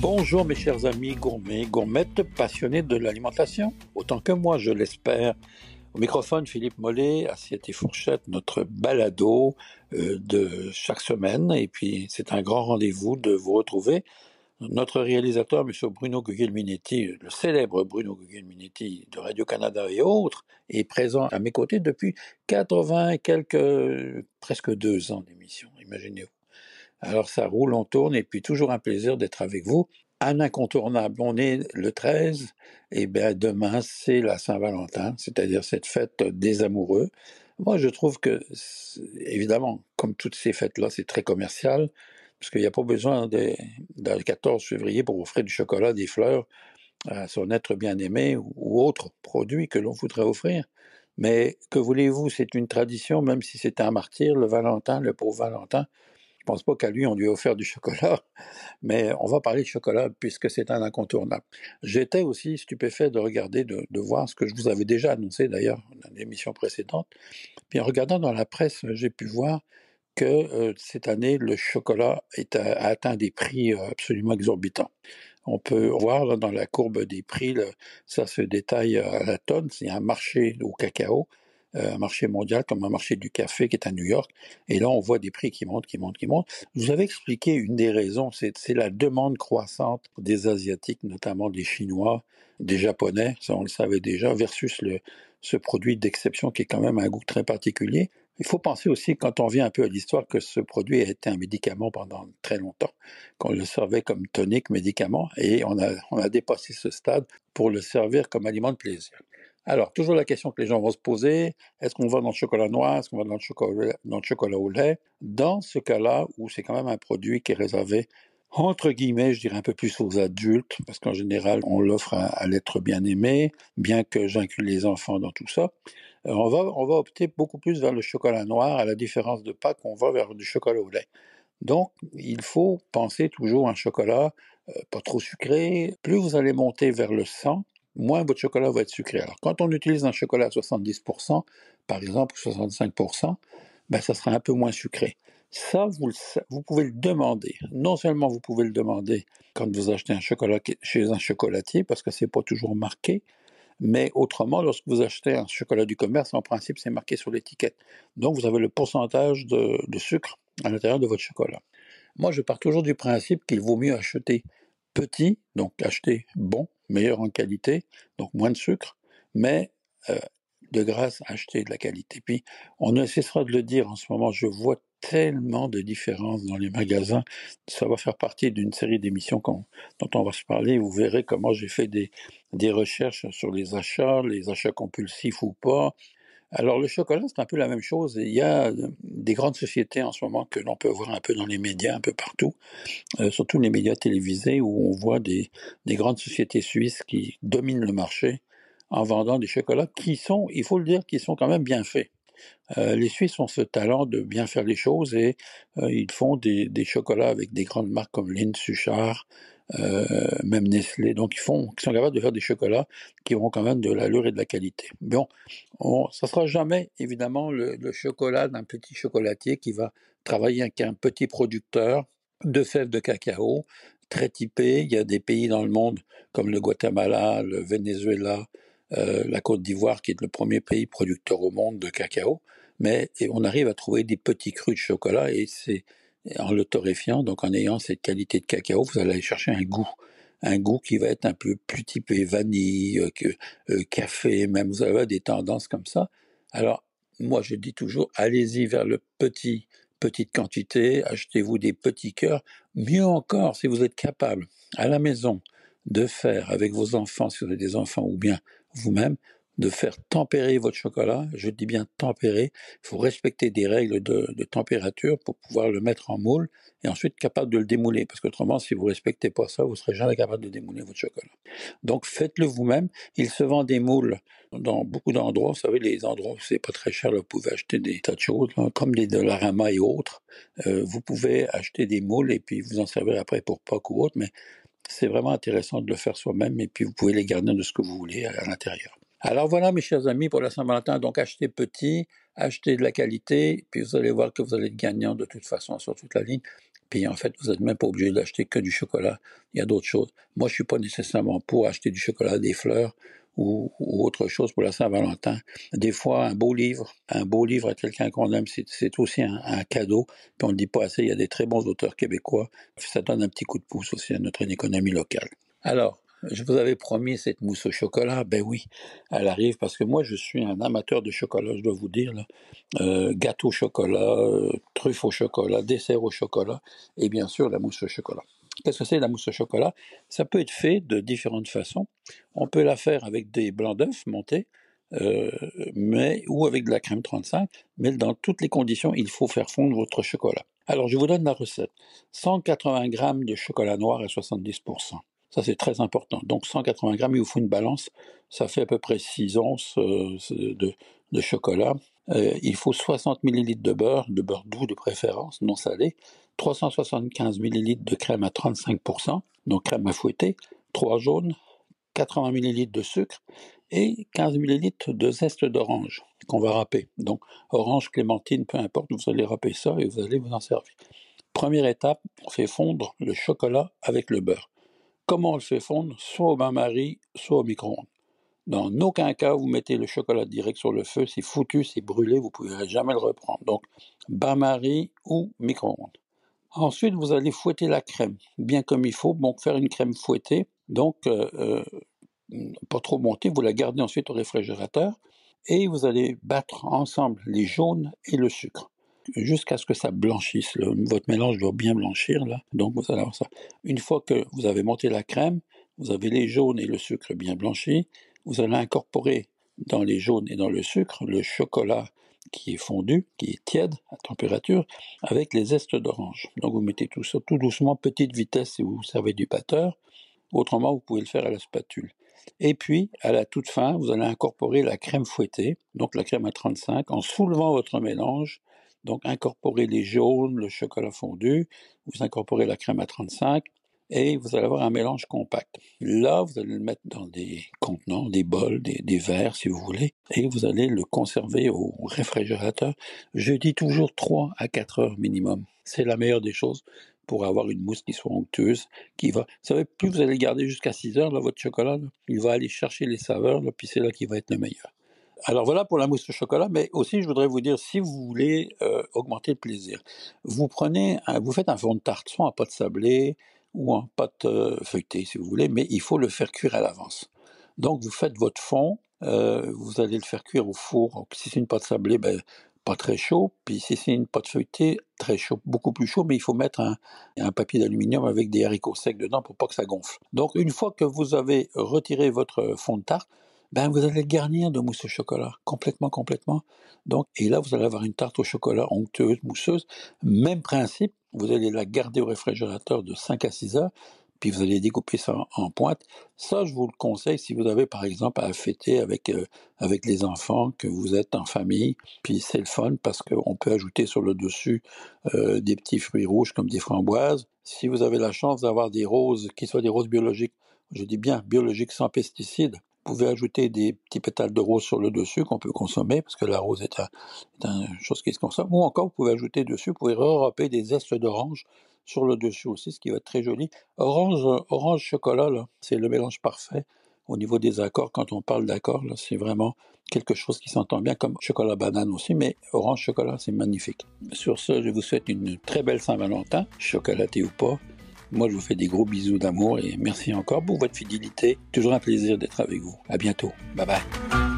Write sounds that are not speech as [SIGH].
Bonjour mes chers amis gourmets, gourmettes, passionnés de l'alimentation, autant que moi je l'espère. Au microphone, Philippe Mollet, Assiette et Fourchette, notre balado euh, de chaque semaine. Et puis, c'est un grand rendez-vous de vous retrouver. Notre réalisateur, M. Bruno Guglielminetti, le célèbre Bruno Guglielminetti de Radio-Canada et autres, est présent à mes côtés depuis 80 et quelques, presque deux ans d'émission, imaginez-vous. Alors ça roule, on tourne, et puis toujours un plaisir d'être avec vous. Un incontournable, on est le 13, et bien demain c'est la Saint-Valentin, c'est-à-dire cette fête des amoureux. Moi je trouve que, évidemment, comme toutes ces fêtes-là, c'est très commercial, parce qu'il n'y a pas besoin de, le 14 février pour offrir du chocolat, des fleurs à son être bien-aimé ou, ou autre produit que l'on voudrait offrir. Mais que voulez-vous, c'est une tradition, même si c'est un martyr, le Valentin, le pauvre Valentin, je pense pas qu'à lui on lui a offert du chocolat, [LAUGHS] mais on va parler de chocolat puisque c'est un incontournable. J'étais aussi stupéfait de regarder, de, voir ce que je vous avais déjà annoncé d'ailleurs dans l'émission précédente. Puis en regardant dans la presse, j'ai pu voir que euh, cette année le chocolat est a, atteint des prix euh, absolument exorbitants. On peut voir dans la courbe des prix, ça se détaille à la tonne. C'est un marché au cacao euh, un marché mondial comme un marché du café qui est à New York. Et là, on voit des prix qui montent, qui montent, qui montent. Vous avais expliqué une des raisons, c'est la demande croissante des Asiatiques, notamment des Chinois, des Japonais, ça on le savait déjà, versus le, ce produit d'exception qui est quand même un goût très particulier. Il faut penser aussi, quand on vient un peu à l'histoire, que ce produit a été un médicament pendant très longtemps, qu'on le servait comme tonique médicament, et on a, on a dépassé ce stade pour le servir comme aliment de plaisir. Alors, toujours la question que les gens vont se poser, est-ce qu'on va dans le chocolat noir, est-ce qu'on va dans le chocolat, au lait? Dans ce cas-là, où c'est quand même un produit qui est réservé, entre guillemets, je dirais un peu plus aux adultes, parce qu'en général, on l'offre à, l'être bien-aimé, bien que j'inclue les enfants dans tout ça, euh, on, va, on va opter beaucoup plus vers le chocolat noir, à la différence de Pâques, on va vers du chocolat au lait. Donc, il faut penser toujours à un chocolat euh, pas trop sucré. Plus vous allez monter vers le sang, moins votre chocolat va être sucré. Alors, quand on utilise un chocolat à 70%, par exemple 65%, ben, ça sera un peu moins sucré. Ça, vous, vous pouvez le demander. Non seulement vous pouvez le demander quand vous achetez un chocolat chez un chocolatier, parce que c'est pas toujours marqué, mais autrement, lorsque vous achetez un chocolat du commerce, en principe, c'est marqué sur l'étiquette. Donc, vous avez le pourcentage de, de sucre à l'intérieur de votre chocolat. Moi, je pars toujours du principe qu'il vaut mieux acheter petit, donc acheter bon, meilleur en qualité, donc moins de sucre, mais euh, de grâce acheter de la qualité. Puis on ne cessera de le dire en ce moment, je vois tellement de différences dans les magasins. Ça va faire partie d'une série d'émissions dont on va se parler. Vous verrez comment j'ai fait des, des recherches sur les achats, les achats compulsifs ou pas, alors le chocolat, c'est un peu la même chose. Il y a euh, des grandes sociétés en ce moment que l'on peut voir un peu dans les médias, un peu partout, euh, surtout les médias télévisés où on voit des, des, grandes sociétés suisses qui dominent le marché en vendant des chocolats qui sont, il faut le dire, qui sont quand même bien faits. Euh, les Suisses ont ce talent de bien faire les choses et ils font des, chocolats avec des grandes marques comme Lindt, Suchard, même Nestlé. Donc ils font, ils sont capables de faire des chocolats qui auront quand même de l'allure et de la qualité. Bon, on, ça sera jamais évidemment le, le chocolat d'un petit chocolatier qui va travailler avec un petit producteur de fèves de cacao très typé. Il y a des pays dans le monde comme le Guatemala, le Venezuela, euh, la Côte d'Ivoire qui est le premier pays producteur au monde de cacao, mais on arrive à trouver des petits crus de chocolat et c'est en le torréfiant, donc en ayant cette qualité de cacao, vous allez chercher un goût, un goût qui va être un peu plus typé vanille, euh, que, euh, café, même vous avez des tendances comme ça. Alors moi je dis toujours, allez-y vers le petit, petite quantité, achetez-vous des petits cœurs. Mieux encore, si vous êtes capable à la maison de faire avec vos enfants, si vous avez des enfants, ou bien vous-même, de faire tempérer votre chocolat. Je dis bien tempérer. Il faut respecter des règles de, température pour pouvoir le mettre en moule et ensuite capable de le démouler. Parce qu'autrement, si vous respectez pas ça, vous serez jamais capable de démouler votre chocolat. Donc faites-le vous-même. Il se vend des moules dans beaucoup d'endroits. Vous savez, les endroits où c'est pas très cher, vous pouvez acheter des tas de choses, comme les Dollarama et autres. Euh, vous pouvez acheter des moules et puis vous en servir après pour Pâques ou autre. Mais c'est vraiment intéressant de le faire soi-même et puis vous pouvez les garder de ce que vous voulez à, l'intérieur. Alors voilà mes chers amis pour la Saint-Valentin, donc achetez petit, achetez de la qualité, puis vous allez voir que vous allez être gagnant de toute façon sur toute la ligne. Puis en fait, vous n'êtes même pas obligé d'acheter que du chocolat. Il y a d'autres choses. Moi, je suis pas nécessairement pour acheter du chocolat, des fleurs ou, autre chose pour la Saint-Valentin. Des fois, un beau livre, un beau livre à quelqu'un qu'on aime, c'est aussi un, cadeau. Puis on ne dit pas assez, il y a des très bons auteurs québécois. Ça donne un petit coup de pouce aussi à notre économie locale. Alors, je vous avais promis cette mousse au chocolat. Ben oui, elle arrive parce que moi, je suis un amateur de chocolat, je dois vous dire. Euh, gâteau au chocolat, euh, truffe au chocolat, dessert au chocolat et bien sûr la mousse au chocolat. Qu'est-ce que c'est la mousse au chocolat? Ça peut être fait de différentes façons. On peut la faire avec des blancs d'œufs montés, euh, mais ou avec de la crème 35, mais dans toutes les conditions, il faut faire fondre votre chocolat. Alors, je vous donne la recette. 180 g de chocolat noir à 70%. Ça, c'est très important. Donc, 180 grammes, il vous faut une balance. Ça fait à peu près 6 onces euh, de, chocolat. Euh, il faut 60 ml de beurre, de beurre doux de préférence, non salé. 375 ml de crème à 35%, donc crème à fouetter. 3 jaunes, 80 ml de sucre et 15 ml de zeste d'orange qu'on va râper. Donc, orange, clémentine, peu importe, vous allez râper ça et vous allez vous en servir. Première étape, on fait fondre le chocolat avec le beurre. Comment on le fait fondre Soit au bain-marie, soit au micro-ondes. Dans aucun cas, vous mettez le chocolat direct sur le feu, c'est foutu, c'est brûlé, vous ne pourrez jamais le reprendre. Donc, bain-marie ou micro-ondes. Ensuite, vous allez fouetter la crème, bien comme il faut. Donc, faire une crème fouettée, donc euh, euh, pas trop montée, vous la gardez ensuite au réfrigérateur et vous allez battre ensemble les jaunes et le sucre jusqu'à ce que ça blanchisse. votre mélange doit bien blanchir, là. Donc, vous allez avoir ça. Une fois que vous avez monté la crème, vous avez les jaunes et le sucre bien blanchis, vous allez incorporer dans les jaunes et dans le sucre le chocolat qui est fondu, qui est tiède à température, avec les zestes d'orange. Donc vous mettez tout ça tout doucement, petite vitesse si vous servez du batteur. Autrement, vous pouvez le faire à la spatule. Et puis, à la toute fin, vous allez incorporer la crème fouettée, donc la crème à 35, en soulevant votre mélange donc, incorporez les jaunes, le chocolat fondu, vous incorporez la crème à 35 et vous allez avoir un mélange compact. Là, vous allez le mettre dans des contenants, des bols, des, verres si vous voulez, et vous allez le conserver au réfrigérateur. Je dis toujours 3 à 4 heures minimum. C'est la meilleure des choses pour avoir une mousse qui soit onctueuse, qui va... Vous savez, plus vous allez le garder jusqu'à 6 heures, là, votre chocolat, il va aller chercher les saveurs, là, puis c'est là qu'il va être le meilleur. Alors voilà pour la mousse au chocolat, mais aussi je voudrais vous dire, si vous voulez euh, augmenter le plaisir, vous prenez, vous faites un fond de tarte, soit en pâte sablée ou en pâte euh, feuilletée si vous voulez, mais il faut le faire cuire à l'avance. Donc vous faites votre fond, euh, vous allez le faire cuire au four. si c'est une pâte sablée, ben, pas très chaud, puis si c'est une pâte feuilletée, très chaud, beaucoup plus chaud, mais il faut mettre un, un papier d'aluminium avec des haricots secs dedans pour pas que ça gonfle. Donc une fois que vous avez retiré votre fond de tarte, ben vous allez le garnir de mousse au chocolat, complètement, complètement. Donc, et là, vous allez avoir une tarte au chocolat onctueuse, mousseuse. Même principe, vous allez la garder au réfrigérateur de 5 à 6 heures, puis vous allez découper ça en, pointe. Ça, je vous le conseille si vous avez, par exemple, à fêter avec, euh, avec les enfants, que vous êtes en famille, puis c'est le fun parce qu'on peut ajouter sur le dessus euh, des petits fruits rouges comme des framboises. Si vous avez la chance d'avoir des roses, qui soient des roses biologiques, je dis bien biologiques sans pesticides, pouvez ajouter des petits pétales de rose sur le dessus qu'on peut consommer, parce que la rose est, une chose qui se consomme. Ou encore, vous pouvez ajouter dessus, vous pouvez râper des zestes d'orange sur le dessus aussi, ce qui va être très joli. Orange, orange chocolat, c'est le mélange parfait au niveau des accords. Quand on parle d'accords, c'est vraiment quelque chose qui s'entend bien, comme chocolat banane aussi, mais orange chocolat, c'est magnifique. Sur ce, je vous souhaite une très belle Saint-Valentin, chocolaté ou pas. Moi, je vous fais des gros bisous d'amour et merci encore pour votre fidélité. Toujours un plaisir d'être avec vous. À bientôt. Bye bye.